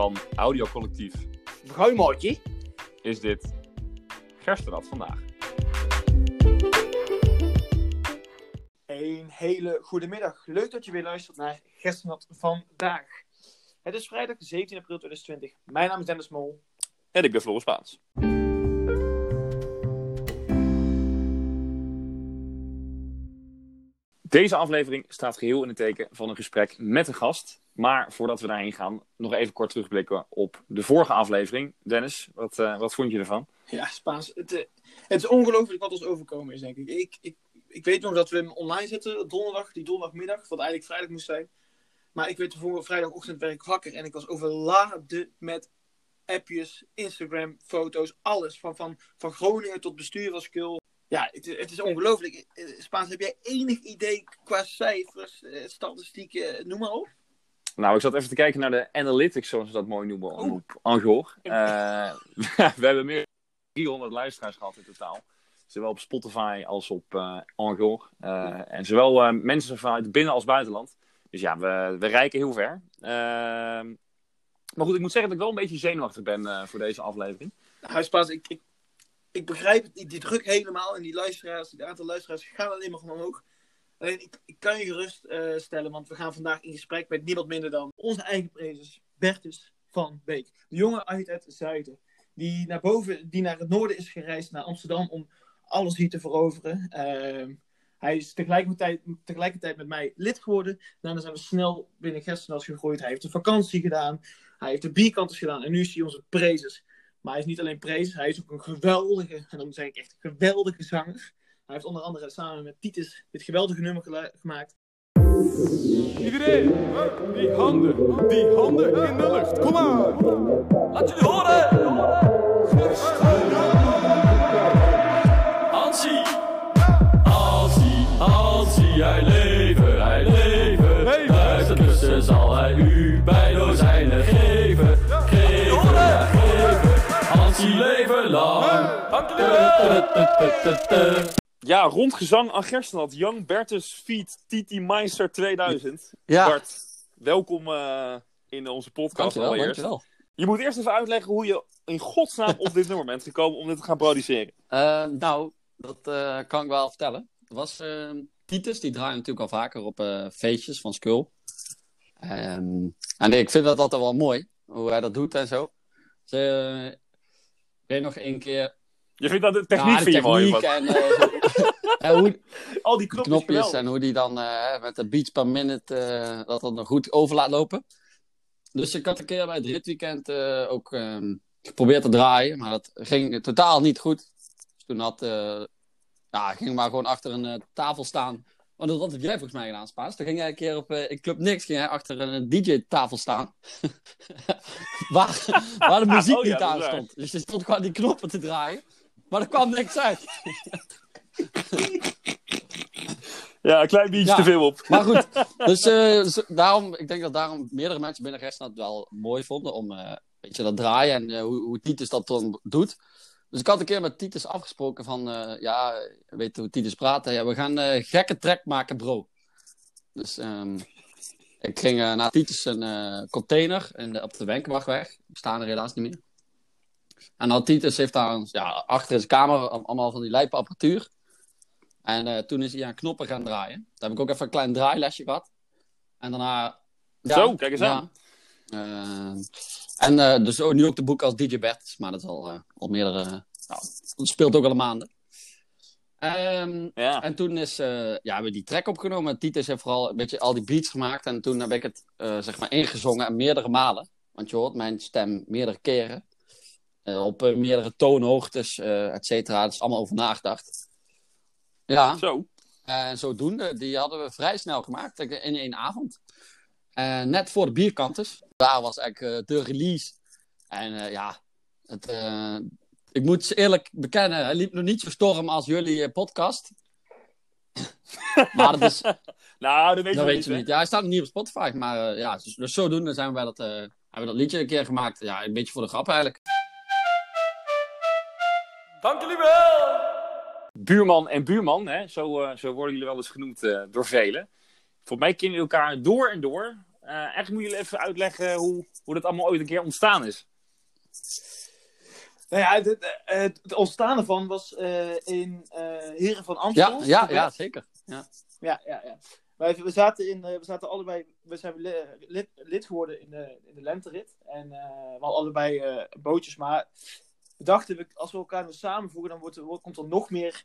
van Audiocollectief is dit Gerstenrad vandaag. Een hele goede middag. Leuk dat je weer luistert naar Gerstenat vandaag. Het is vrijdag 17 april 2020. Mijn naam is Dennis Mol. En ik ben Floris Spaans. Deze aflevering staat geheel in het teken van een gesprek met een gast. Maar voordat we daarheen gaan, nog even kort terugblikken op de vorige aflevering. Dennis, wat, eh, wat vond je ervan? Ja, Spaans. Het, eh, het is ongelooflijk wat ons overkomen is, denk ik. Ik, ik. ik weet nog dat we hem online zetten, donderdag, die donderdagmiddag, wat eigenlijk vrijdag moest zijn. Maar ik werd voor vrijdagochtend werd ik wakker en ik was overladen met appjes, Instagram, foto's, alles. Van, van, van Groningen tot bestuur van Skul. Ja, het, het is ongelooflijk. Eh, Spaans, heb jij enig idee qua cijfers, statistieken, noem maar op? Nou, ik zat even te kijken naar de analytics, zoals ze dat mooi noemen, op Angor. Eh, we hebben meer dan 300 luisteraars gehad in totaal. Zowel op Spotify als op Angor. Eh, en zowel mensen vanuit binnen- als buitenland. Dus ja, we, we reiken heel ver. Ehm, maar goed, ik moet zeggen dat ik wel een beetje zenuwachtig ben voor deze aflevering. Nou, Spaans, ik, ik, ik begrijp het, die, die druk helemaal. En die luisteraars, het aantal luisteraars gaan alleen maar omhoog. Ik, kan je gerust eh, stellen, want we gaan vandaag in gesprek met niemand minder dan onze eigen prezes, Bertus van Beek. De jongen uit het zuiden. Die naar boven, die naar het noorden is gereisd, naar Amsterdam, om alles hier te veroveren. Ehm, hij is tegelijkertijd, tegelijkertijd met mij lid geworden. Daarna zijn we snel binnen Gerstenals gegroeid. Hij heeft een vakantie gedaan. Hij heeft de bierkanters gedaan. En nu is hij onze prezes. Maar hij is niet alleen prezes, hij is ook een geweldige, en dan zeg ik echt geweldige zanger. Hij heeft onder andere samen met Titus dit geweldige nummer gemaakt. Iedereen, die handen, die handen in de lucht. Kom maar. Laat jullie horen! Hansie! Hansie, Hansie, hij leven, hij leven. Leven. Buiten tussen zal hij u bij dozijnen geven. Geven, ja, geven. Hansie, leven lang. Ja, rondgezang aan Gerstenad. Young Bertus Feet Titi Meister 2000. Ja. Bart, welkom eh, in onze podcast Dankjewel, allereerst. dankjewel. Je moet eerst even uitleggen hoe je in godsnaam op dit nummer bent gekomen om dit te gaan produceren. Eh, nou, dat eh, kan ik wel vertellen. Het was eh, Titus, die draait natuurlijk al vaker op eh, feestjes van Skull. Ehm, en ik vind dat altijd wel mooi, hoe hij dat doet en zo. Dus, ik weet nog één keer... Je vindt dat de techniek ja, de vind je mooi? Wat? en zo- en hoe, Al die knopjes, knopjes geweldig. en hoe die dan eh, met de beats per minute eh, dat dan nog goed over laat lopen. Dus ik had een keer bij het ritweekend eh, ook ehm, geprobeerd te draaien, maar dat ging totaal niet goed. Dus toen had, eh, ja, ik ging maar gewoon achter een eh, tafel staan. Want dat had jij volgens mij gedaan, Spaas. Toen ging jij een keer op in Club Niks ging jij achter een DJ-tafel staan. waar, waar de muziek Oh ja, niet aan stond. Dus je stond gewoon die knoppen te draaien. Maar er kwam niks uit. Ja, een klein beetje Ja. te veel op. Maar goed, dus eh, zo- daarom, ik denk dat daarom meerdere mensen binnen Rest dat wel mooi vonden om eh weet je, dat draaien en eh, hoe, hoe Titus dat dan doet. Dus ik had een keer met Titus afgesproken van, ja, weet hoe Titus praat? Ja, we gaan gekke track maken, bro. Dus ehm, ik ging naar Titus een container in de, op de Wenkenwachtweg. Die staan er helaas niet meer. En dan Titus heeft daar een- ja, achter in zijn kamer al- allemaal van die lijpe apparatuur. En eh, toen is hij aan knoppen gaan draaien. Daar heb ik ook even een klein draailesje gehad. En daarna... ja, Zo, kijk eens ja. aan. Eh, en eh, dus ook, nu ook de boek als DJ Bert. Maar dat is al, al meerdere... nou, dat speelt ook al een maanden. Ehm, Ja. en toen is, ja, hebben we die track opgenomen. Titus heeft vooral een beetje al die beats gemaakt. En toen heb ik het, zeg maar, ingezongen en meerdere malen. Want je hoort mijn stem meerdere keren. Eh, op eh, meerdere toonhoogtes, eh et cetera. Dat is allemaal over nagedacht. Ja, Zo. en zodoende, die hadden we vrij snel gemaakt in één avond. Net voor de bierkanters. Daar was eigenlijk de release. En ja, het, ik moet eerlijk bekennen, hij liep nog niet zo storm als jullie podcast. maar dat, is, Nou, dat weet je dat nog weet niet, je niet. Ja, hij staat nog niet op Spotify. Maar ja, dus, dus zodoende zijn wij dat, hebben we dat liedje een keer gemaakt. Ja, een beetje voor de grap eigenlijk. Dank jullie wel! Buurman en buurman, hè? Zo, eh, zo worden jullie wel eens genoemd eh, door velen. Volgens mij kennen jullie elkaar door en door. Eh, Eh eigenlijk moeten jullie even uitleggen hoe, hoe dat allemaal ooit een keer ontstaan is. Nou ja, het, het, het- het ontstaan ervan was eh, in eh Heren van Amstel. Ja, ja, ja, zeker. Ja. Ja, ja, ja. Wij, we, zaten in, we zaten allebei, we zijn li- lid, lid geworden in de, in de lenterit. En eh, we hadden allebei eh, bootjes, maar we dachten, we, als we elkaar nu samenvoegen, dan wordt er, wordt- komt er nog meer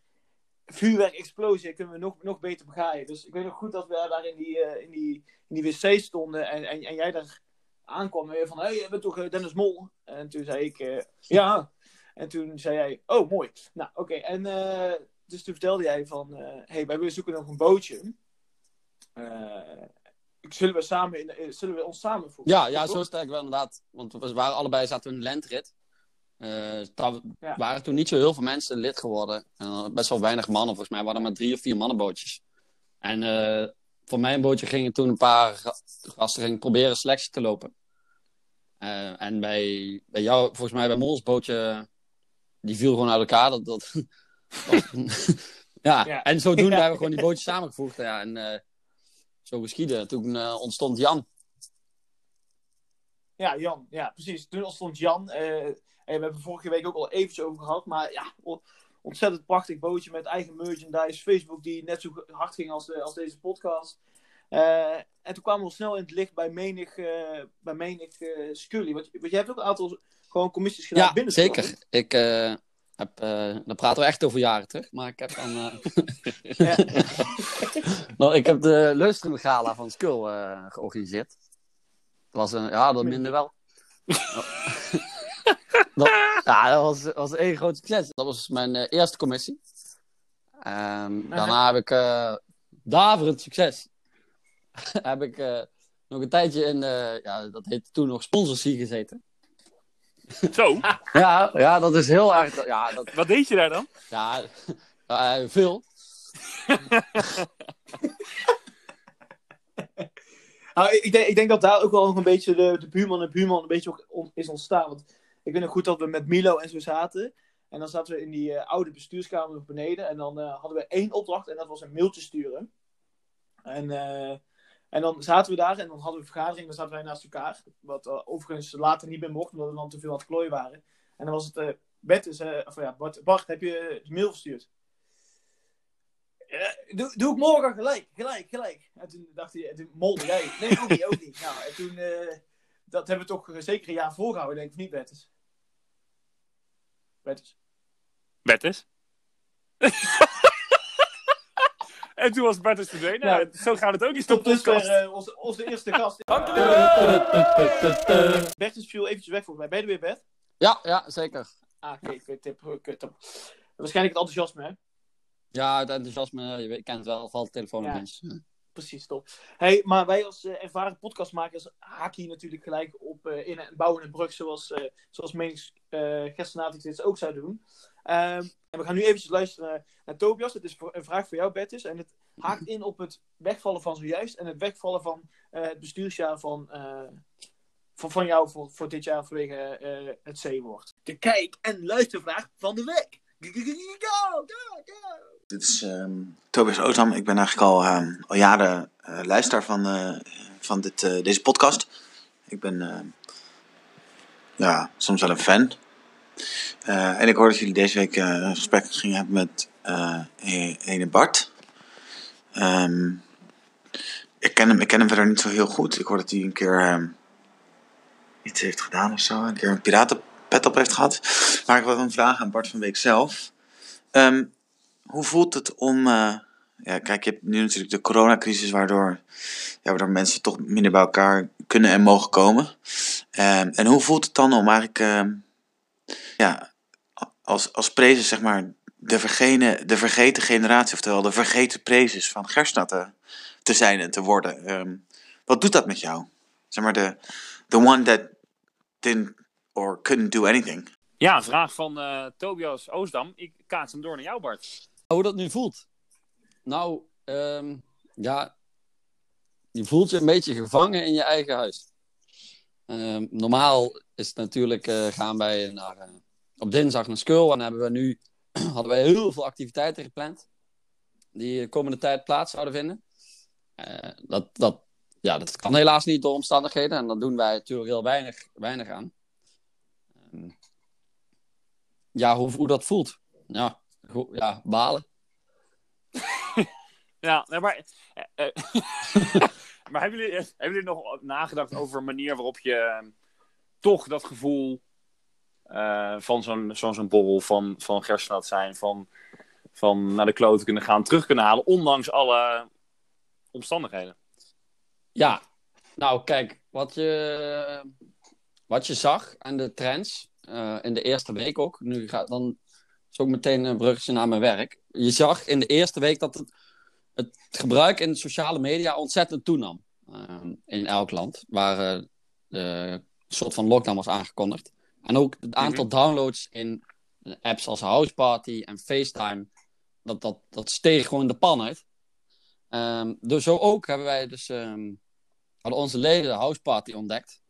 vuurwerk, explosie. En kunnen we nog, nog beter begaaien. Dus ik weet nog goed dat we daar in die, eh, in die, in die wc stonden en, en, en jij daar aankwam en je van, hé, hey, je bent toch eh, Dennis Mol? En toen zei ik, eh, ja. En toen zei jij, oh, mooi. Nou, oké. En dus toen vertelde jij van, hé, hey, wij willen zoeken nog een bootje. Zullen, we samen in, zullen we ons samenvoegen? Ja, ja, zo sterk wel inderdaad. Want we waren allebei zaten we in een lentrit. Eh er Ja. waren toen niet zo heel veel mensen lid geworden. En eh, best wel weinig mannen. Volgens mij waren er maar drie of vier mannenbootjes. En eh, voor mijn bootje gingen toen een paar ga- gasten gingen proberen selectie te lopen. Eh, en bij, bij jou, volgens mij bij Mols bootje, die viel gewoon uit elkaar. Dat, dat, ja. Ja. en zodoende Ja. hebben we gewoon die bootjes samengevoegd. Ja, en eh, zo geschieden. Toen eh, ontstond Jan. Ja, Jan. Ja, precies. Toen ontstond Jan. Eh, we hebben vorige week ook al eventjes over gehad. Maar ja, ontzettend prachtig bootje met eigen merchandise. Facebook die net zo hard ging als, de, als deze podcast. Eh, en toen kwamen we al snel in het licht bij menig, eh, bij menig eh, Scully. Want, want jij hebt ook een aantal gewoon commissies gedaan Ja, binnen zeker. Ik eh, heb, eh dan praten we echt over jaren terug, maar ik heb dan, eh, nou, ik heb de luisterende gala van Skull eh, georganiseerd. Dat was een, ja, dat minder wel. dat, ja, dat was, was één groot succes. Dat was mijn eh, eerste commissie. Ehm, daarna heb ik eh daverend succes. heb ik eh, nog een tijdje in, eh, ja, dat heette toen nog sponsorcie gezeten. Zo, Ja, ja, dat is heel erg. Ja, dat, wat deed je daar dan? ja eh, veel. Nou, ik, denk, ik denk dat daar ook wel nog een beetje de, de buurman en buurman een beetje ook on- is ontstaan. Want ik weet nog goed dat we met Milo en zo zaten. En dan zaten we in die eh, oude bestuurskamer nog beneden. En dan eh, hadden we één opdracht en dat was een mailtje sturen. En, eh, en dan zaten we daar en dan hadden we een vergadering. Dan zaten wij naast elkaar. Wat overigens later niet meer mocht, omdat we dan te veel aan het klooien waren. En dan was het, Bert is, of ja, Bart, Bart, heb je de mail verstuurd? Doe, doe ik morgen gelijk, gelijk, gelijk. En toen dacht hij, en toen molde jij. Nee, ook niet, ook niet. Nou, en toen, dat hebben we toch zeker een jaar volgehouden, denk ik, of niet, Bertus? Bertus? Bertus. en toen was Bertus verdwenen. Ja. Nou, zo gaat het ook niet Tot dusver eh, onze, onze eerste gast. Wel. Bertus viel eventjes weg voor mij. Ben je er weer, Bert? Ja, ja, zeker. Ah, oké, tip. Waarschijnlijk het enthousiasme, hè? Ja, het enthousiasme, je weet- kent het wel, valt de telefoon op Ja. mensen. Precies, top. Hey, maar wij als eh, ervaren podcastmakers haken hier natuurlijk gelijk op eh, in en bouwen een brug, zoals, eh zoals Gerstenatrix dit ook zou doen. Ehm, en we gaan nu eventjes luisteren naar Tobias. Het is een vraag voor jou, Bertus. En het haakt in op het wegvallen van zojuist en het wegvallen van het bestuursjaar van, van, van jou voor, voor dit jaar vanwege het C-woord. De kijk- en luistervraag van de week. Go, go, go. Dit is ehm, Tobias Oosdam. Ik ben eigenlijk al, ehm, al jaren eh, luisteraar van, eh, van dit, eh, deze podcast. Ik ben ehm, ja, soms wel een fan. En ik hoor dat jullie deze week een gesprek gingen hebben met ene Bart. Ik, ken hem, ik ken hem verder niet zo heel goed. Ik hoor dat hij een keer iets heeft gedaan of zo. Een keer een piratenpet op heeft gehad. Maar ik wil een vraag aan Bart van Beek zelf. Hoe voelt het om. eh, ja, kijk, je hebt nu natuurlijk de coronacrisis, waardoor, ja, waardoor mensen toch minder bij elkaar kunnen en mogen komen. Ehm, en hoe voelt het dan om eigenlijk. ehm, ja, als, als prezes, zeg maar. De, vergene, de vergeten generatie, oftewel de vergeten prezes van Gerstad te, te zijn en te worden. Ehm, wat doet dat met jou? Zeg maar, de the one that didn't or couldn't do anything. Ja, vraag van eh, Tobias Oosdam. Ik kaats hem door naar jou, Bart. Hoe dat nu voelt? Nou, ehm, ja, je voelt je een beetje gevangen in je eigen huis. Ehm, normaal is het natuurlijk, eh, gaan wij naar, eh, op dinsdag naar school en hebben we nu, hadden wij heel veel activiteiten gepland die de komende tijd plaats zouden vinden. Eh, dat, dat ja, dat kan helaas niet door omstandigheden. En daar doen wij natuurlijk heel weinig, weinig aan. Ehm, ja, hoe, hoe dat voelt. Ja, ja balen. Ja, nee, maar, eh, eh, maar hebben, jullie, hebben jullie nog nagedacht over een manier waarop je eh, toch dat gevoel eh, van zo'n zo'n zo'n borrel, van, van Gerst laat zijn, van, van naar de kloten kunnen gaan, terug kunnen halen, ondanks alle omstandigheden? Ja, nou kijk, wat je, wat je zag aan de trends eh, in de eerste week ook, nu gaat dan is ook meteen een bruggetje naar mijn werk. Je zag in de eerste week dat het, het gebruik in sociale media ontzettend toenam eh, in elk land waar eh, de soort van lockdown was aangekondigd. En ook het aantal downloads in apps als Houseparty en FaceTime, dat, dat, dat steeg gewoon de pan uit. Ehm, dus zo ook hebben wij dus ehm, hadden onze leden de houseparty ontdekt.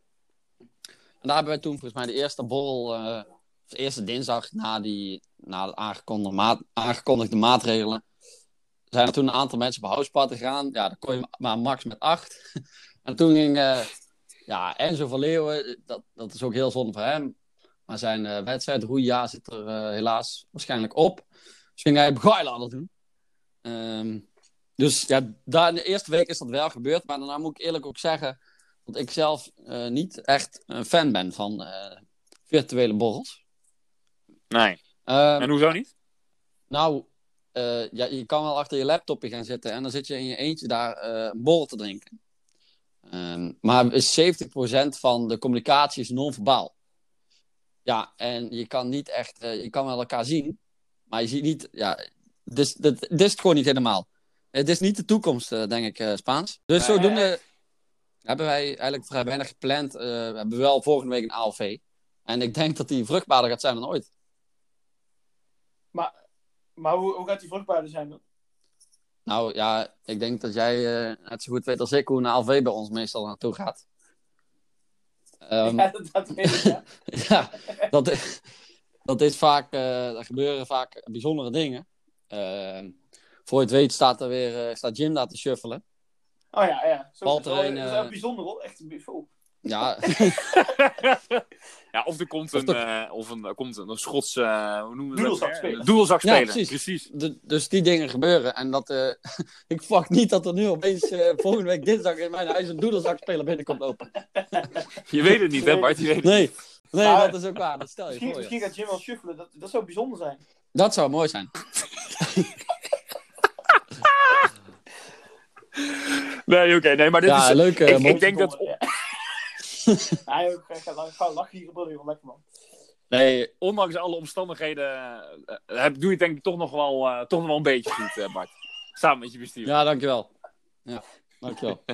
En daar hebben wij toen volgens mij de eerste borrel, eh, de eerste dinsdag na, die, na de aangekondigde, maat, aangekondigde maatregelen, zijn er toen een aantal mensen op houseparty gegaan. Ja, dan kon je maar max met acht. en toen ging eh, ja, Enzo van Leeuwen, dat, dat is ook heel zonde voor hem. Maar zijn eh wedstrijd, roeija, zit er eh, helaas waarschijnlijk op. Dus ging hij begeleiden doen. Ehm, dus ja, daar in de eerste week is dat wel gebeurd. Maar daarna moet ik eerlijk ook zeggen dat ik zelf niet echt een fan ben van virtuele borrels. Nee. Ehm, En hoezo niet? nou, eh, ja, je kan wel achter je laptopje gaan zitten en dan zit je in je eentje daar eh, een borrel te drinken. Ehm, maar is 70% van de communicatie is non-verbaal. Ja, en je kan niet echt, eh, je kan wel elkaar zien, maar je ziet niet, ja, dit, dit, dit is het gewoon niet helemaal. Het is niet de toekomst, denk ik, eh, Spaans. Dus Nee, zodoende hebben wij eigenlijk vrij weinig gepland. Eh, we hebben wel volgende week een ALV. En ik denk dat die vruchtbaarder gaat zijn dan ooit. Maar, maar hoe, hoe gaat die vruchtbaarder zijn dan? Nou ja, ik denk dat jij eh, net zo goed weet als ik hoe een ALV bij ons meestal naartoe gaat. Ehm, ja, dat, dat weet ik, ja. ja, dat is, dat is vaak, eh, er gebeuren vaak bijzondere dingen. Ehm, voor je het weet staat er weer, eh, staat Jim daar te shuffelen. Oh ja, ja. Zo, Valt er zo- een, dat is ook bijzonder hoor. Echt een oh. Ja, ja, of er komt Of een, eh, of een, er komt een, een Schotse, eh, hoe noemen we dat? Doedelzakspeler, Ja, precies. precies. de- dus die dingen gebeuren. En dat, eh, ik verwacht niet dat er nu opeens eh, volgende week dinsdag in mijn huis een doedelzakspeler binnenkomt open. Je weet het niet, hè Bart? Je weet het Nee, nee Maar- dat is ook waar. Dat stel je Misschien, voor. misschien gaat Jim wel shuffelen. Dat, dat zou bijzonder zijn. Dat zou mooi zijn. Nee, oké, nee, maar dit Ja, is... leuk. eh, ik, ik denk dat... Hij ook ga- lachen hier op wel lekker man. Nee, ondanks alle omstandigheden, eh, eh, heb- doe je het denk ik toch nog wel, eh, toch nog wel een beetje goed, eh, Bart. Samen met je bestuur. ja, dankjewel. Ja, dankjewel.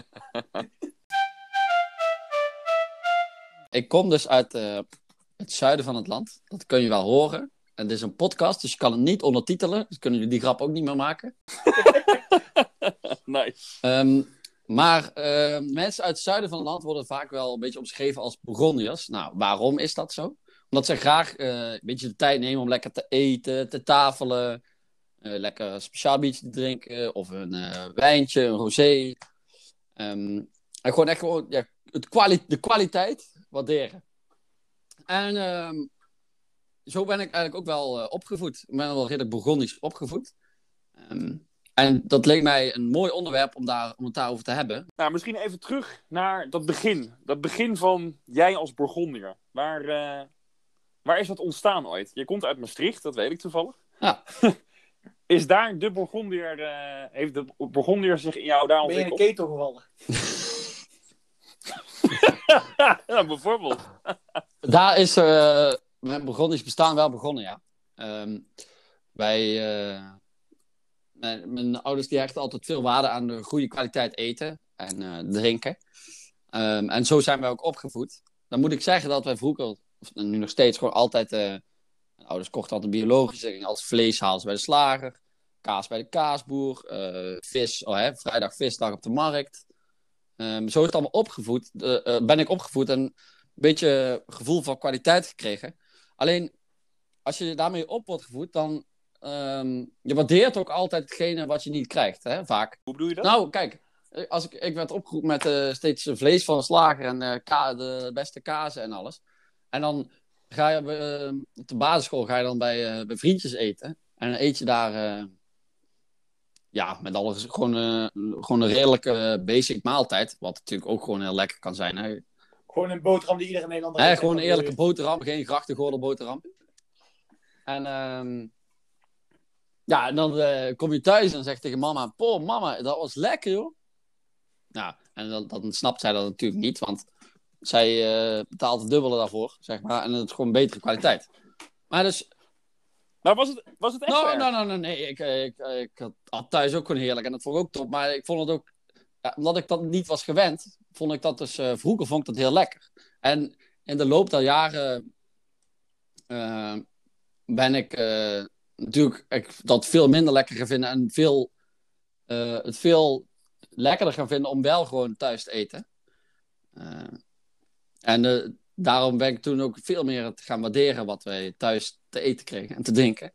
ik kom dus uit eh, het zuiden van het land. Dat kun je wel horen. En dit is een podcast, dus je kan het niet ondertitelen. Dus kunnen jullie die grap ook niet meer maken. Nice. Ehm, maar eh, mensen uit het zuiden van het land worden vaak wel een beetje omschreven als Burgondiërs. Nou, waarom is dat zo? Omdat ze graag eh, een beetje de tijd nemen om lekker te eten, te tafelen, eh, lekker speciaal biertje te drinken, of een wijntje, een rosé. Ehm, en gewoon echt gewoon ja, de kwaliteit waarderen. En ehm, zo ben ik eigenlijk ook wel opgevoed. Ik ben wel redelijk Burgondisch opgevoed. Ehm, en dat leek mij een mooi onderwerp om, daar, om het daarover te hebben. Nou, misschien even terug naar dat begin. Dat begin van jij als Burgondier. Waar, eh, waar is dat ontstaan ooit? Je komt uit Maastricht, dat weet ik toevallig. Ja. Is daar de Burgondier, eh, heeft de Burgondier zich in jou daar Ben je in een ontwikkeld? ketel gevallen? ja, bijvoorbeeld. Daar is eh mijn Burgondisch bestaan wel begonnen, ja. Ehm, wij, eh, mijn, mijn ouders die hechten altijd veel waarde aan de goede kwaliteit eten en eh, drinken. Ehm, en zo zijn wij ook opgevoed. Dan moet ik zeggen dat wij vroeger, of nu nog steeds, gewoon altijd... eh, mijn ouders kochten altijd biologisch. Als vlees halen ze bij de slager. Kaas bij de kaasboer. eh, vis, oh, hè, vrijdag visdag op de markt. Ehm, zo is het allemaal opgevoed. Ben ik opgevoed en een beetje gevoel van kwaliteit gekregen. Alleen, als je daarmee op wordt gevoed, dan... ehm, je waardeert ook altijd hetgene wat je niet krijgt, hè, vaak. Hoe bedoel je dat? Nou, kijk. eh, als ik, ik werd opgeroepen met eh, steeds vlees van een slager en eh, ka- de beste kazen en alles. En dan ga je eh, op de basisschool ga je dan bij, eh, bij vriendjes eten. En dan eet je daar, eh, ja, met alles gewoon, eh, gewoon een redelijke basic maaltijd. Wat natuurlijk ook gewoon heel lekker kan zijn. Hè? Gewoon een boterham die iedere Nederlander Hè, eet. gewoon een eerlijke boterham, geen grachtengordel boterham. En ehm, ja, en dan eh, kom je thuis en zegt tegen mama: Po, mama, dat was lekker joh. Ja, en dan, dan snapt zij dat natuurlijk niet, want zij eh, betaalt het dubbele daarvoor, zeg maar. En het is gewoon betere kwaliteit. Maar dus, Maar was het, was het echt nou, nou, nou, nou, nee, ik, eh, ik, ik had- thuis ook gewoon heerlijk en dat vond ik ook top. Maar ik vond het ook, ja, omdat ik dat niet was gewend, vond ik dat dus, vroeger vond ik dat heel lekker. En in de loop der jaren ben ik natuurlijk ik, dat veel minder lekker gaan vinden en veel, eh, het veel lekkerder gaan vinden om wel gewoon thuis te eten. Eh, en eh, daarom ben ik toen ook veel meer het gaan waarderen wat wij thuis te eten kregen en te drinken.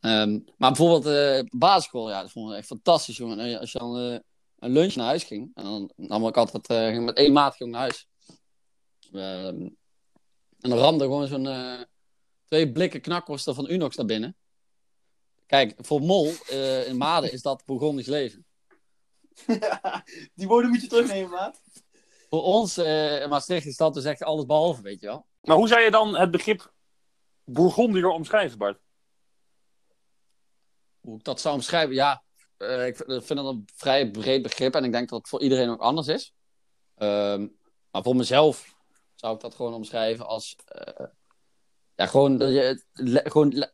Ehm, maar bijvoorbeeld basisschool, ja, dat vond ik echt fantastisch, Als je dan een lunch naar huis ging, en dan nam ik altijd ging met één maat ging naar huis. Ehm, en dan ramde gewoon zo'n twee blikken knakworsten van Unox naar binnen. Kijk, voor Mol eh, in Maden is dat Burgondisch leven. Die woorden moet je terugnemen, maat. Voor ons eh, in Maastricht is dat dus echt alles behalve, weet je wel. Maar hoe zou je dan het begrip Bourgondier omschrijven, Bart? Hoe ik dat zou omschrijven, ja, eh, ik vind dat een vrij breed begrip en ik denk dat het voor iedereen ook anders is. Ehm, maar voor mezelf zou ik dat gewoon omschrijven als, eh, ja, gewoon, dat je, le- gewoon le-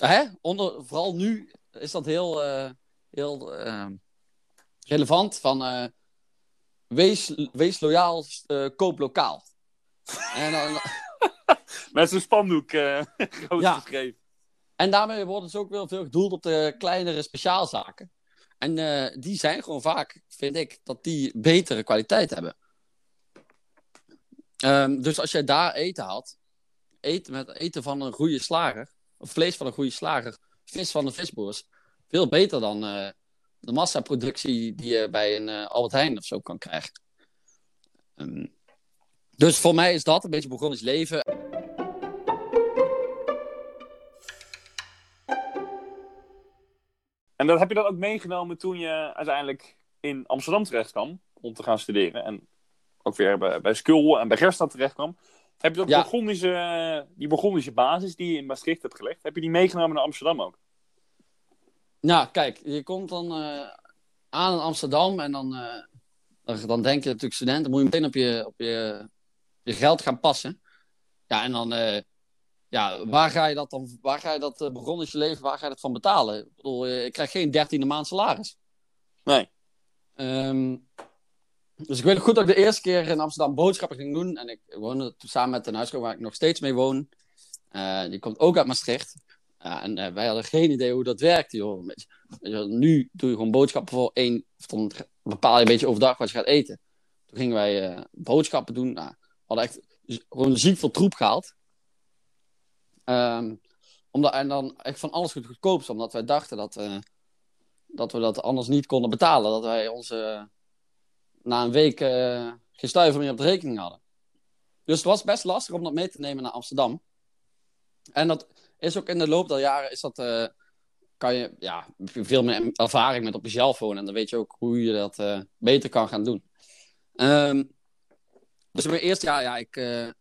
hè? Onder, vooral nu is dat heel, eh, heel ehm, relevant van, eh, wees, wees loyaal, eh, koop lokaal. En dan, Met zijn spandoek eh groot Ja. geschreven. En daarmee wordt dus ook wel veel gedoeld op de kleinere speciaalzaken. En eh, die zijn gewoon vaak, vind ik, dat die betere kwaliteit hebben. Ehm, dus als jij daar eten had, eten met eten van een goede slager, vlees van een goede slager, vis van een visboer, veel beter dan eh, de massaproductie die je bij een eh, Albert Heijn of zo kan krijgen. Ehm, dus voor mij is dat een beetje Burgondisch leven. En dat heb je dan ook meegenomen toen je uiteindelijk in Amsterdam terecht kwam om te gaan studeren. En ook weer bij, bij Skul en bij Gerstad terecht kwam. Heb je dat Ja. Burgondische, die Burgondische basis die je in Maastricht hebt gelegd, heb je die meegenomen naar Amsterdam ook? Nou, kijk, je komt dan eh, aan in Amsterdam en dan, eh, dan, dan denk je natuurlijk student, dan moet je meteen op je, op je, je geld gaan passen. Ja, en dan, eh, ja, waar ga je dat dan, waar ga je dat uh, Burgondische leven, waar ga je dat van betalen? Ik bedoel, eh, ik krijg geen dertiende maand salaris. Nee. Ehm, dus ik weet goed dat ik de eerste keer in Amsterdam boodschappen ging doen. En ik woonde samen met een huisgenoot waar ik nog steeds mee woon. Eh, die komt ook uit Maastricht. Ja, en eh, wij hadden geen idee hoe dat werkte, joh. Wel, nu doe je gewoon boodschappen voor één... Of dan bepaal je een beetje overdag wat je gaat eten. Toen gingen wij eh, boodschappen doen. Nou, we hadden echt gewoon ziek veel troep gehaald. Ehm, omdat, en dan echt van alles goed goedkoopst. Omdat wij dachten dat, eh, dat we dat anders niet konden betalen. Dat wij onze... na een week eh, geen stuiver meer op de rekening hadden. Dus het was best lastig om dat mee te nemen naar Amsterdam. En dat is ook in de loop der jaren is dat, eh, kan je, ja, veel meer ervaring met op jezelf wonen. En dan weet je ook hoe je dat eh, beter kan gaan doen. Ehm, dus mijn eerste jaar, ja, ik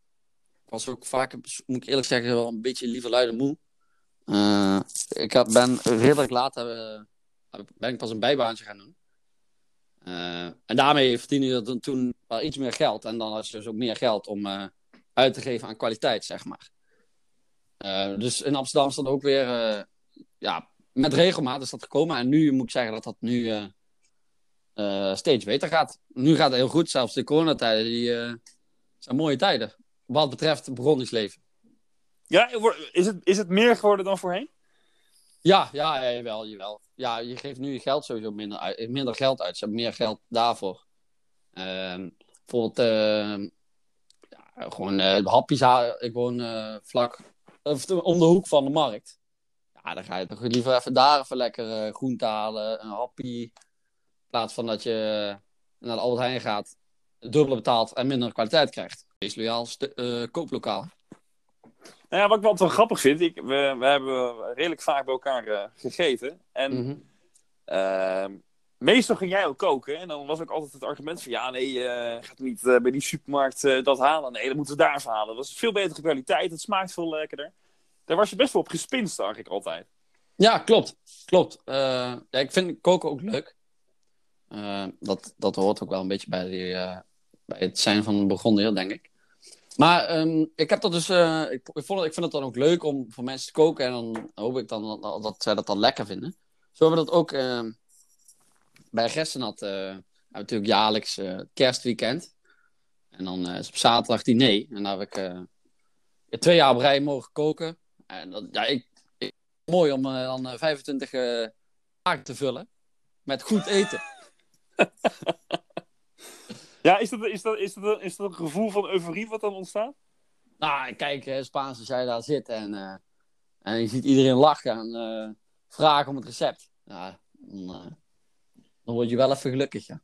was ook vaak, moet ik eerlijk zeggen, wel een beetje liever luide moe. Ik ben redelijk laat ben ik pas een bijbaantje gaan doen. Eh, en daarmee verdien je dan toen wel iets meer geld. En dan had je dus ook meer geld om eh, uit te geven aan kwaliteit, zeg maar. Eh, dus in Amsterdam is dat ook weer, ja, met regelmaat is dat gekomen. En nu moet ik zeggen dat dat nu steeds beter gaat. Nu gaat het heel goed, zelfs de coronatijden, die zijn mooie tijden. Wat betreft Burgondisch leven. Ja, is het, is het meer geworden dan voorheen? Ja, ja, ja jawel. Ja, je geeft nu je geld sowieso minder, uit, minder geld uit. Ze hebben meer geld daarvoor. Ehm, bijvoorbeeld, ehm, ja, gewoon eh, hapjes halen. Ik woon eh, vlak, om de hoek van de markt. Ja, dan ga je toch liever even daar even lekker eh groente halen, een happie. plaats van dat je naar de Albert Heijn gaat, dubbele betaalt en minder kwaliteit krijgt. Wees loyaal, kooplokaal. Nou ja, wat ik wel wel grappig vind, ik, we, we hebben redelijk vaak bij elkaar eh, gegeten. En Mhm. Ehm, meestal ging jij ook koken. En dan was ook altijd het argument van... Ja, nee, eh gaat niet eh, bij die supermarkt dat halen. Nee, dan moeten we daar halen. Dat was veel betere kwaliteit. Het smaakt veel lekkerder. Daar was je best wel op gespinst eigenlijk altijd. Ja, klopt. Klopt. Ja, ik vind koken ook leuk. Dat, dat hoort ook wel een beetje bij, die, bij het zijn van een begonnen, denk ik. Maar ehm, ik heb dat dus. eh, ik, ik, vond, ik vind het dan ook leuk om voor mensen te koken. En dan hoop ik dan dat, dat zij dat dan lekker vinden. Zo hebben we dat ook ehm, bij Gerstenat. eh hebben we natuurlijk jaarlijks eh, kerstweekend. En dan eh, is op zaterdag diner. En daar heb ik eh, twee jaar op mogen koken. En dat, ja, ik, mooi om eh, dan eh, 25 eh dagen te vullen. Met goed eten. Ja, is dat, is, dat, is, dat, een- is dat een gevoel van euforie wat dan ontstaat? Nou, kijk, Spaans als jij daar zit en, eh, en je ziet iedereen lachen en eh, vragen om het recept. Ja, dan, eh, dan word je wel even gelukkig, ja.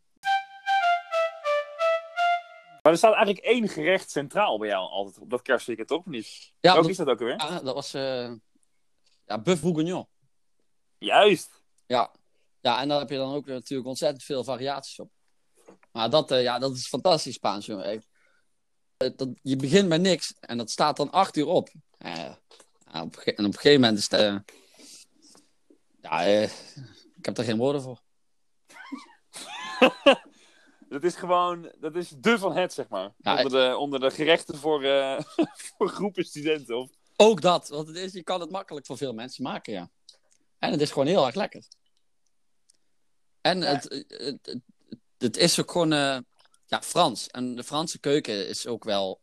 Maar er staat eigenlijk één gerecht centraal bij jou altijd op dat kerstweekend, toch? Niet? Ja, Welk is dat ook alweer? ja, dat was ja, Buff Bourguignon. Juist. Ja. ja, en daar heb je dan ook natuurlijk ontzettend veel variaties op. Maar dat, eh, ja, dat is fantastisch Spaans, jongen. Eh, dat, je begint met niks en dat staat dan acht uur op. Eh, en op een gegeven moment is het... ja, ik heb er geen woorden voor. Dat is gewoon, dat is de van het, zeg maar. Ja, onder, de, onder de gerechten voor, voor groepen studenten. Of... Ook dat, want het is, je kan het makkelijk voor veel mensen maken, ja. En het is gewoon heel erg lekker. En het, het, het, het is ook gewoon eh, ja, Frans. En de Franse keuken is ook wel,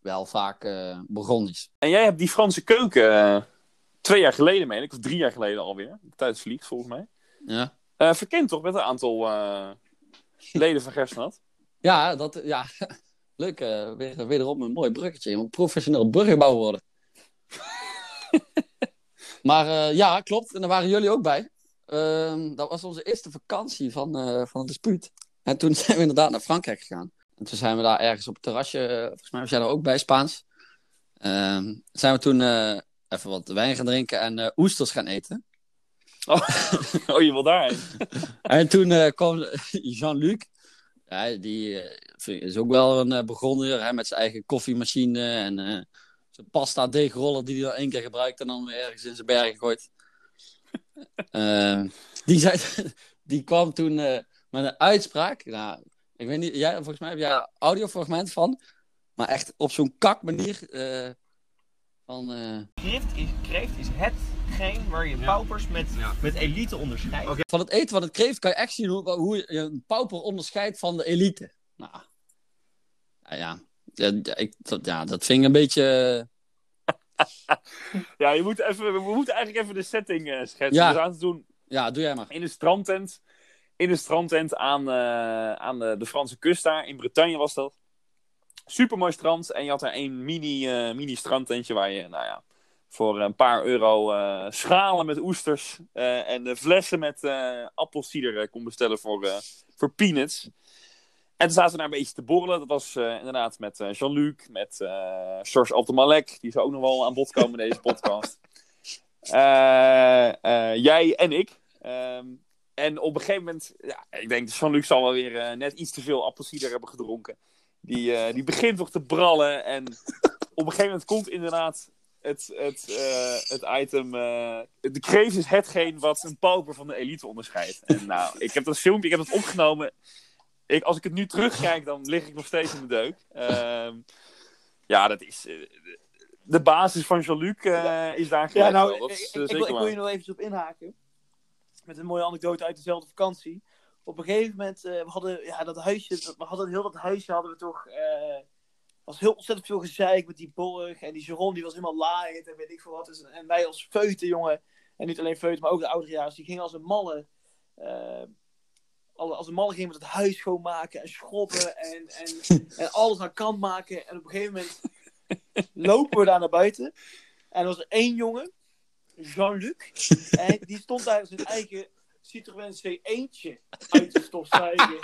wel vaak Burgondisch. En jij hebt die Franse keuken eh, twee jaar geleden, meen ik, of drie jaar geleden alweer. De tijd vliegt, volgens mij. Ja, Eh, verkend toch met een aantal leden van Gerstenat? ja, dat, ja. leuk. weer, wederom een mooi bruggetje. Je moet professioneel burgerbouwer worden. maar ja, klopt. En daar waren jullie ook bij. Ehm, dat was onze eerste vakantie van, van het dispuut. En toen zijn we inderdaad naar Frankrijk gegaan. En toen zijn we daar ergens op het terrasje, eh, volgens mij was jij daar ook bij, Spaans. Ehm, zijn we toen eh, even wat wijn gaan drinken en eh, oesters gaan eten. Oh, je wil daarheen. En toen kwam Jean-Luc. Ja, die is ook wel een begonner hè, met zijn eigen koffiemachine en zijn pasta deegroller die hij dan één keer gebruikt en dan weer ergens in zijn bergen gooit. Eh, die, zei, die kwam toen met een uitspraak. Nou, ik weet niet, jij, volgens mij heb jij een audiofragment van, maar echt op zo'n kak manier. eh, van, eh, Kreeft is, kreeft is hetgeen waar je paupers met, met elite onderscheidt. van het eten van het kreeft kan je echt zien hoe, hoe je een pauper onderscheidt van de elite. Nou, ja, ja. Ja, ik, dat, ja, dat vind ik een beetje. Ja, je moet even, we moeten eigenlijk even de setting eh, schetsen. Ja. We zaten toen Ja, doe jij maar. in een strandtent. In een strandtent aan, eh, aan de, de Franse kust daar. In Bretagne was dat. Supermooi strand. En je had daar één mini, eh, mini strandtentje waar je, nou ja, voor een paar euro eh, schalen met oesters en flessen met appelsieder kon bestellen voor, voor peanuts. En toen zaten we daar een beetje te borrelen. Dat was inderdaad met Jean-Luc, met eh George Altemalek. Die zou ook nog wel aan bod komen in deze podcast. Jij en ik. Ehm, en op een gegeven moment, ja, ik denk Jean-Luc zal wel weer eh, net iets te veel appelsieder hebben gedronken. Die, eh, die begint toch te brallen. En op een gegeven moment komt inderdaad het, het, eh, het item. de kreeft is hetgeen wat een pauper van de elite onderscheidt. En nou, ik heb dat filmpje, ik heb het opgenomen. Ik, als ik het nu terugkijk, dan lig ik nog steeds in de deuk. Ehm, ja, dat is. de basis van Jean-Luc is daar Ja, nou. Dat ik, ik, ik wil, ik wil je nog even op inhaken. Met een mooie anekdote uit dezelfde vakantie. Op een gegeven moment, eh, we hadden ja, dat huisje, we hadden heel dat huisje hadden we toch, eh was heel ontzettend veel gezeik met die borg. En die Jeroen die was helemaal laaiend en weet ik veel wat. Dus, en wij als feuten, jongen, en niet alleen feuten, maar ook de ouderejaars, die gingen als een malle, eh, als een malle gingen met het huis schoonmaken en schrobben en, en, en alles aan kant maken. En op een gegeven moment lopen we daar naar buiten. En er was één jongen, Jean-Luc. Die stond daar zijn eigen Citroën C1'tje uit de stofzuiger.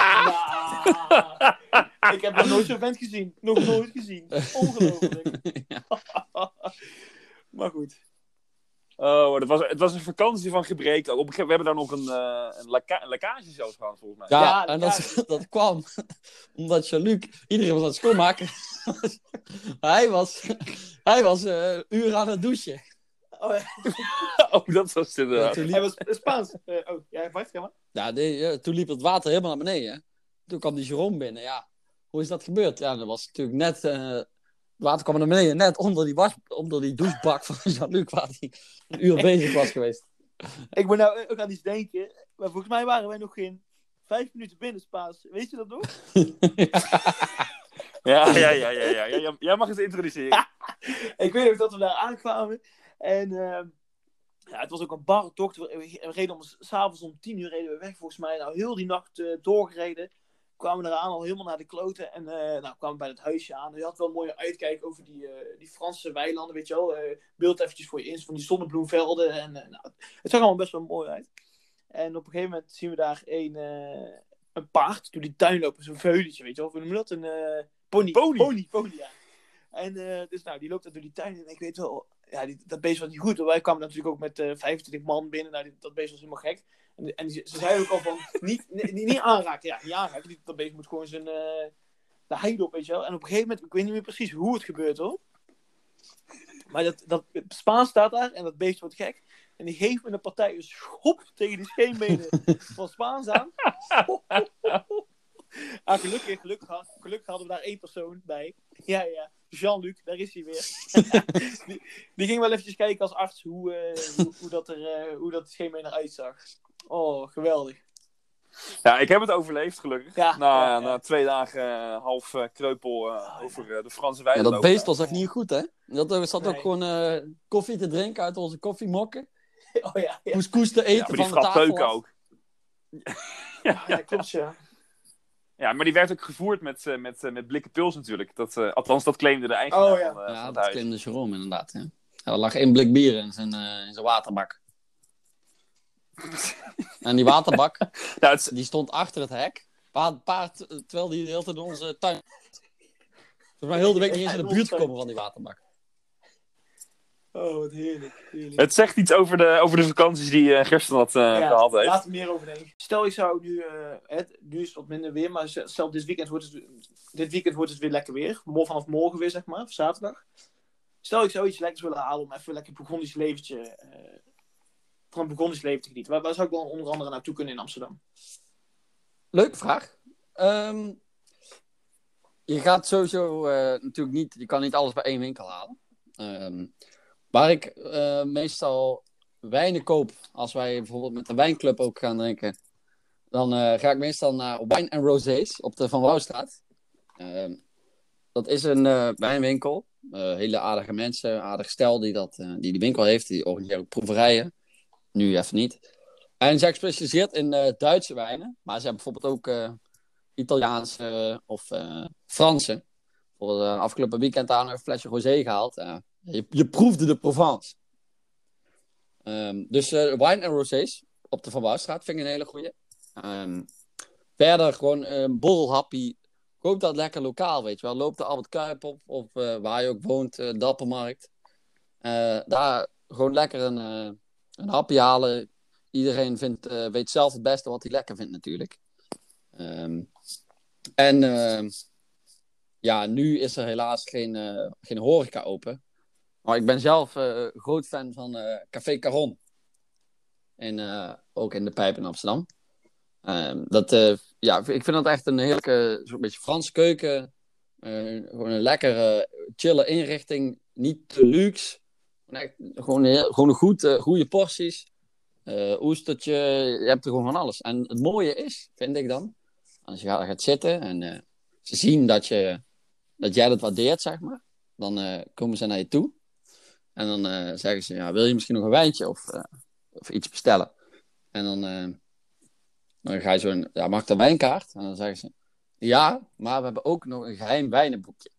Nou, ik heb nog nooit zo'n vent gezien. Nog nooit gezien. Ongelooflijk. maar goed. Oh, het was, het was een vakantie van gebrek. Op een we hebben daar nog een, eh, een, leka- een lekkage zelfs gehad, volgens mij. Ja, Ja, en dat, dat kwam omdat Jean-Luc, iedereen was aan het schoonmaken. hij was, hij was eh, uren aan het douchen. Oh, ja. Oh, dat was het toen, Hij liep, was Spaans. Eh, oh, ja, wacht, maar. ja, nee, eh, toen liep het water helemaal naar beneden. Toen kwam die Jerome binnen. Ja, hoe is dat gebeurd? Ja, dat was natuurlijk net... eh, het water kwam naar beneden, net onder die, was, onder die douchebak van Jean-Luc, waar hij een uur bezig was geweest. Ik moet nou ook aan iets denken. Maar volgens mij waren wij nog geen vijf minuten binnen Spaans. Weet je dat nog? Ja, ja, ja, ja, ja, ja. Jij- Jij mag eens introduceren. ik weet nog dat we daar aankwamen. En ehm, ja, het was ook een barre tocht. We, reden om, s'avonds om tien uur reden we weg volgens mij. Nou, heel die nacht eh, doorgereden. Kwamen eraan al helemaal naar de kloten. En eh nou, kwamen bij het huisje aan. Je had wel een mooie uitkijk over die, eh, die Franse weilanden, weet je wel. Beeld eventjes voor je in, van die zonnebloemvelden. En nou, het zag allemaal best wel mooi uit. En op een gegeven moment zien we daar een, een paard door die tuin lopen. Zo'n veulentje, weet je wel. Hoe noem je dat? Een pony. Pony. Pony, pony, ja. En dus nou, die loopt daar door die tuin. En ik weet wel, ja, die, dat beest was niet goed. Wij kwamen natuurlijk ook met eh 25 man binnen. Nou, die- dat beest was helemaal gek. En, en die- ze zeiden ook al van, niet, niet, niet aanraken. Ja, niet aanraken. Die- Dat beest moet gewoon zijn, eh de heide op, weet je wel. En op een gegeven moment, ik weet niet meer precies hoe het gebeurt hoor. Maar dat, dat Spaans staat daar en dat beest wordt gek. En die geeft me een partij een schop tegen de scheenbenen van Spaans aan. Ah, gelukkig, gelukkig, gelukkig hadden we daar één persoon bij. Ja, ja. Jean-Luc, daar is hij weer. die, die ging wel eventjes kijken als arts hoe, eh, hoe, hoe dat er eh, hoe dat scheenbeen eruit zag. Oh, geweldig. Ja, ik heb het overleefd, gelukkig. Ja, na, ja, ja. na twee dagen eh, half kreupel eh, over de Franse Ja, weiden. dat beest was echt niet goed, hè? Dat er zat ook gewoon eh, koffie te drinken uit onze koffiemokken. Oh ja, ja. Couscous te eten Ja, maar die van de tafel ook. ja, ja klopt ja. Ja, maar die werd ook gevoerd met, eh, met, eh, met blikken pils natuurlijk. Dat, eh, althans, dat claimde de eigenaar Oh, ja. van, van Ja, het dat huis. claimde Jerome inderdaad. Ja. Er lag één blik bier in zijn, eh, in zijn waterbak. en die waterbak, Ja, het is- die stond achter het hek. Paard, paard, terwijl die de hele tijd in onze tuin... Volgens mij heel de week niet eens in de buurt komen van die waterbak. Oh, wat heerlijk. heerlijk. het zegt iets over de, over de vakanties die eh Gersten had eh, Ja, gehad heeft. Laat er meer over denken. Stel, ik zou nu, eh, het, nu is het wat minder weer, maar stel dit weekend wordt het, dit weekend wordt het weer lekker weer. Vanaf morgen weer, zeg maar, of zaterdag. Stel, ik zou iets lekkers willen halen om even een lekker Burgondisch leventje, eh, van een Burgondisch leven te genieten. Waar, waar zou ik dan onder andere naartoe kunnen in Amsterdam? Leuke vraag. Ehm, je gaat sowieso eh, natuurlijk niet... Je kan niet alles bij één winkel halen. Ehm, waar ik eh, meestal wijnen koop, als wij bijvoorbeeld met de wijnclub ook gaan drinken, dan eh, ga ik meestal naar Wine and Rosés op de Van Wouwstraat. Ehm, dat is een eh, wijnwinkel. Hele aardige mensen, aardig stel die, dat, die winkel heeft. Die organiseren ook proeverijen. Nu even niet. En ze zijn gespecialiseerd in Duitse wijnen. Maar ze hebben bijvoorbeeld ook Italiaanse of Franse. Voor uh, afgelopen weekend nog een flesje rosé gehaald. Je, je proefde de Provence. Ehm, dus eh, wine en rosés op de Van Wouwstraat vind ik een hele goeie. Ehm, verder gewoon een borrelhappie. Koop dat lekker lokaal, weet je wel. Loop de Albert Kuip op, of eh, waar je ook woont, eh Dappermarkt. Daar gewoon lekker een, een hapje halen. Iedereen vindt, weet zelf het beste wat hij lekker vindt natuurlijk. Ehm, en ehm, ja, nu is er helaas geen, geen horeca open. Maar ik ben zelf eh, groot fan van eh, Café Caron. En eh, ook in de Pijp in Amsterdam. Ehm, dat, ja, ik vind dat echt een heerlijke, zo'n beetje Franse keuken. Gewoon een lekkere, chille inrichting. Niet te luxe. Echt, gewoon, gewoon goed, goede porties. Eh, oestertje, je hebt er gewoon van alles. En het mooie is, vind ik dan, als je gaat, zitten en ze zien dat, je, dat jij dat waardeert, zeg maar, dan komen ze naar je toe. En dan eh, zeggen ze, ja, wil je misschien nog een wijntje of, eh, of iets bestellen? En dan, eh, dan ga je zo, ja, mag een wijnkaart? En dan zeggen ze, ja, maar we hebben ook nog een geheim wijnenboekje.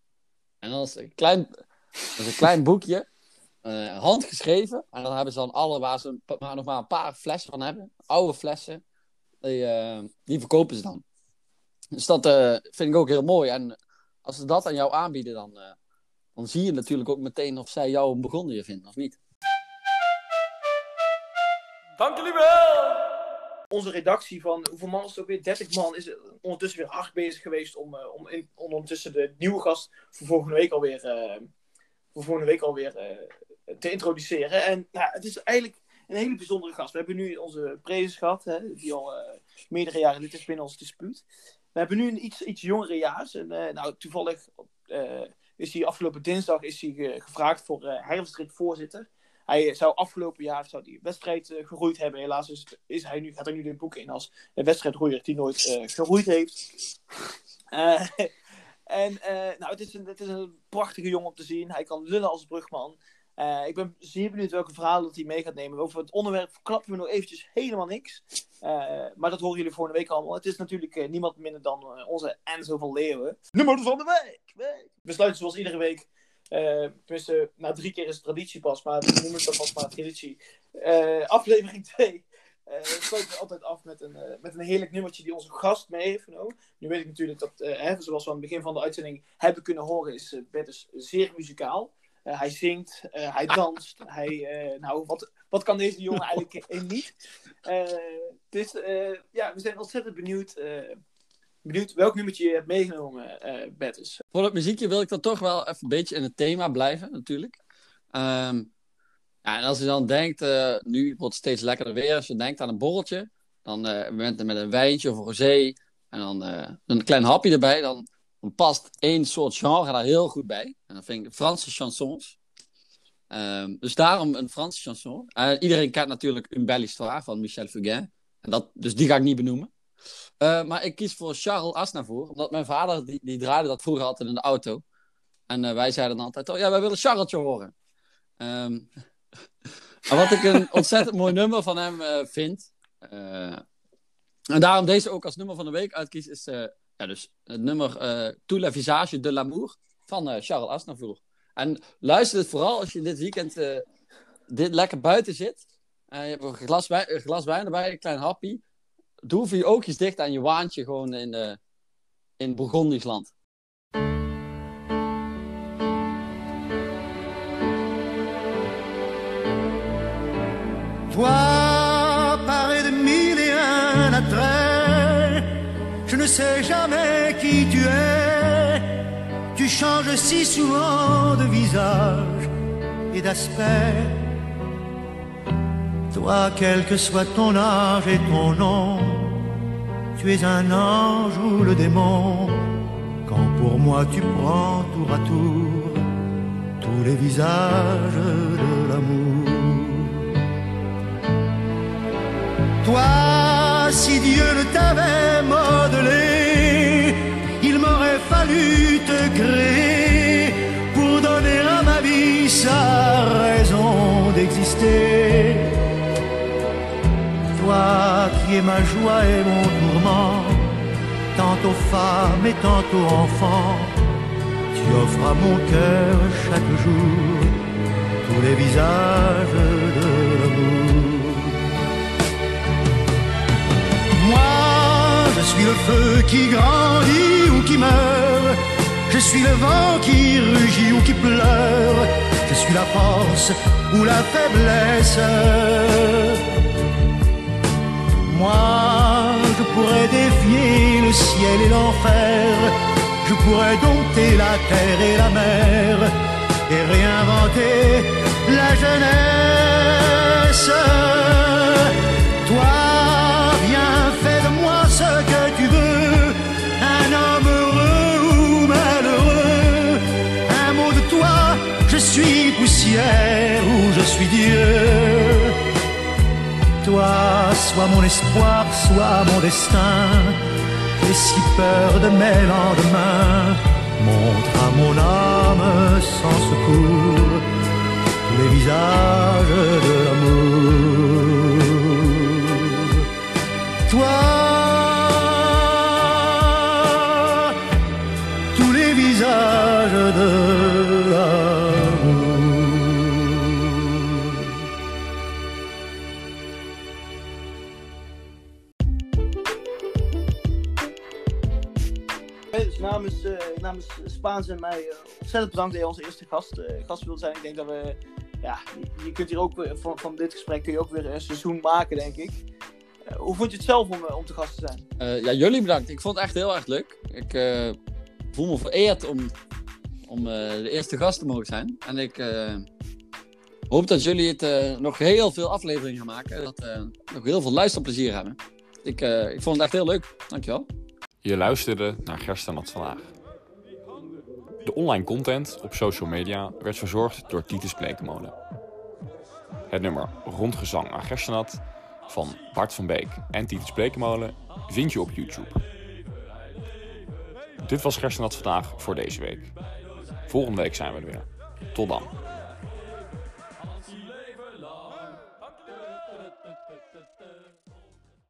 En dan is een klein, dat is een klein boekje handgeschreven. En dan hebben ze dan alle waar ze maar nog maar een paar flessen van hebben. Oude flessen. Die, die verkopen ze dan. Dus dat vind ik ook heel mooi. En als ze dat aan jou aanbieden, dan, dan zie je natuurlijk ook meteen of zij jou een begonnen vinden of niet. Dank jullie wel! Onze redactie van, hoeveel man is het ook weer? 30 man is ondertussen weer hard bezig geweest om, eh, om, in, om ondertussen de nieuwe gast voor volgende week alweer, eh, voor volgende week alweer eh, te introduceren. En nou, het is eigenlijk een hele bijzondere gast. We hebben nu onze prezes gehad, hè, die al meerdere jaren lid is binnen ons dispuut. We hebben nu een iets, iets jongere jaars. En eh, nou, toevallig eh, is hij afgelopen dinsdag is hij ge- gevraagd voor eh herfstritvoorzitter. Hij zou afgelopen jaar zou die wedstrijd eh, geroeid hebben. Helaas is, is hij nu, gaat hij nu de boeken in als een wedstrijdroeier die nooit eh, geroeid heeft. Eh, en eh, nou, het is, een, het is een prachtige jongen om te zien. Hij kan lullen als brugman. Eh, ik ben zeer benieuwd welke verhalen dat hij mee gaat nemen. Over het onderwerp klappen we nog eventjes helemaal niks. Eh, maar dat horen jullie volgende week allemaal. Het is natuurlijk eh, niemand minder dan onze Enzo van Leeuwen. Nummer van de week! We sluiten zoals iedere week. tenminste, na drie keer is het traditie pas. Maar we noemen dan pas maar traditie. Aflevering 2. eh sluiten altijd af met een, met een heerlijk nummertje die onze gast mee heeft. Nu weet ik natuurlijk dat, hè, zoals we aan het begin van de uitzending hebben kunnen horen, is uh, Bert zeer muzikaal. Eh, hij zingt, eh, hij danst. Hij, eh, nou, wat, wat kan deze jongen eigenlijk niet? Eh, dus eh, ja, we zijn ontzettend benieuwd, eh, benieuwd welk nummertje je hebt meegenomen, eh Bertus. Voor het muziekje wil ik dan toch wel even een beetje in het thema blijven, natuurlijk. Ehm, ja, en als je dan denkt, eh, nu wordt het steeds lekkerder weer, als je denkt aan een borreltje, dan eh met, met een wijntje of een rosé, en dan eh, een klein hapje erbij, dan, dan past één soort genre daar heel goed bij. En dan vind ik Franse chansons. Ehm, dus daarom een Franse chanson. Eh, iedereen kent natuurlijk Une belle histoire van Michel Fugain. En dat, dus die ga ik niet benoemen. Eh, maar ik kies voor Charles Aznavour, omdat mijn vader die, die draaide dat vroeger altijd in de auto. En eh, wij zeiden dan altijd, oh ja, wij willen Charletje horen. En wat ik een ontzettend mooi nummer van hem vind, en daarom deze ook als nummer van de week uitkies, is dus het nummer eh le visage de l'amour van eh, Charles Aznavour. En luister het vooral als je dit weekend eh, dit lekker buiten zit. en je hebt een glas, wijn, een glas wijn erbij, een klein happy doe even je oogjes dicht en je waantje gewoon in, eh in Bourgondisch land. Ne sais jamais qui tu es. Tu changes si souvent de visage et d'aspect. Toi, quel que soit ton âge et ton nom, tu es un ange ou le démon. Quand pour moi tu prends tour à tour tous les visages de l'amour. Toi, si Dieu ne t'avait modelé, il m'aurait fallu te créer pour donner à ma vie sa raison d'exister. Toi qui es ma joie et mon tourment, tantôt femme et tantôt enfant, tu offres à mon cœur chaque jour tous les visages de l'amour. Je suis le feu qui grandit ou qui meurt. Je suis le vent qui rugit ou qui pleure. Je suis la force ou la faiblesse. Moi, je pourrais défier le ciel et l'enfer. Je pourrais dompter la terre et la mer et réinventer la jeunesse. Toi, ou je suis Dieu. Toi, sois mon espoir, sois mon destin. J'ai si peur de mes lendemains. Montre à mon âme sans secours les visages de l'amour. Toi, namens, eh, namens Spaans en mij eh, ontzettend bedankt dat je onze eerste gast, eh, gast wilde zijn. Ik denk dat we, ja, je, kunt hier ook van, van dit gesprek kun je ook weer een seizoen maken, denk ik. Hoe vond je het zelf om, om te gast te zijn? Ja, jullie bedankt. Ik vond het echt heel erg leuk. Ik voel me vereerd om, om de eerste gast te mogen zijn. En ik hoop dat jullie het nog heel veel afleveringen gaan maken. Dat we nog heel veel luisterplezier hebben. Ik, ik vond het echt heel leuk. Dankjewel. Je luisterde naar Gerstenat vandaag. De online content op social media werd verzorgd door Titus Blekemolen. Het nummer Rondgezang aan Gerstenat van Bart van Beek en Titus Blekemolen vind je op YouTube. Dit was Gerstenat vandaag voor deze week. Volgende week zijn we er weer. Tot dan.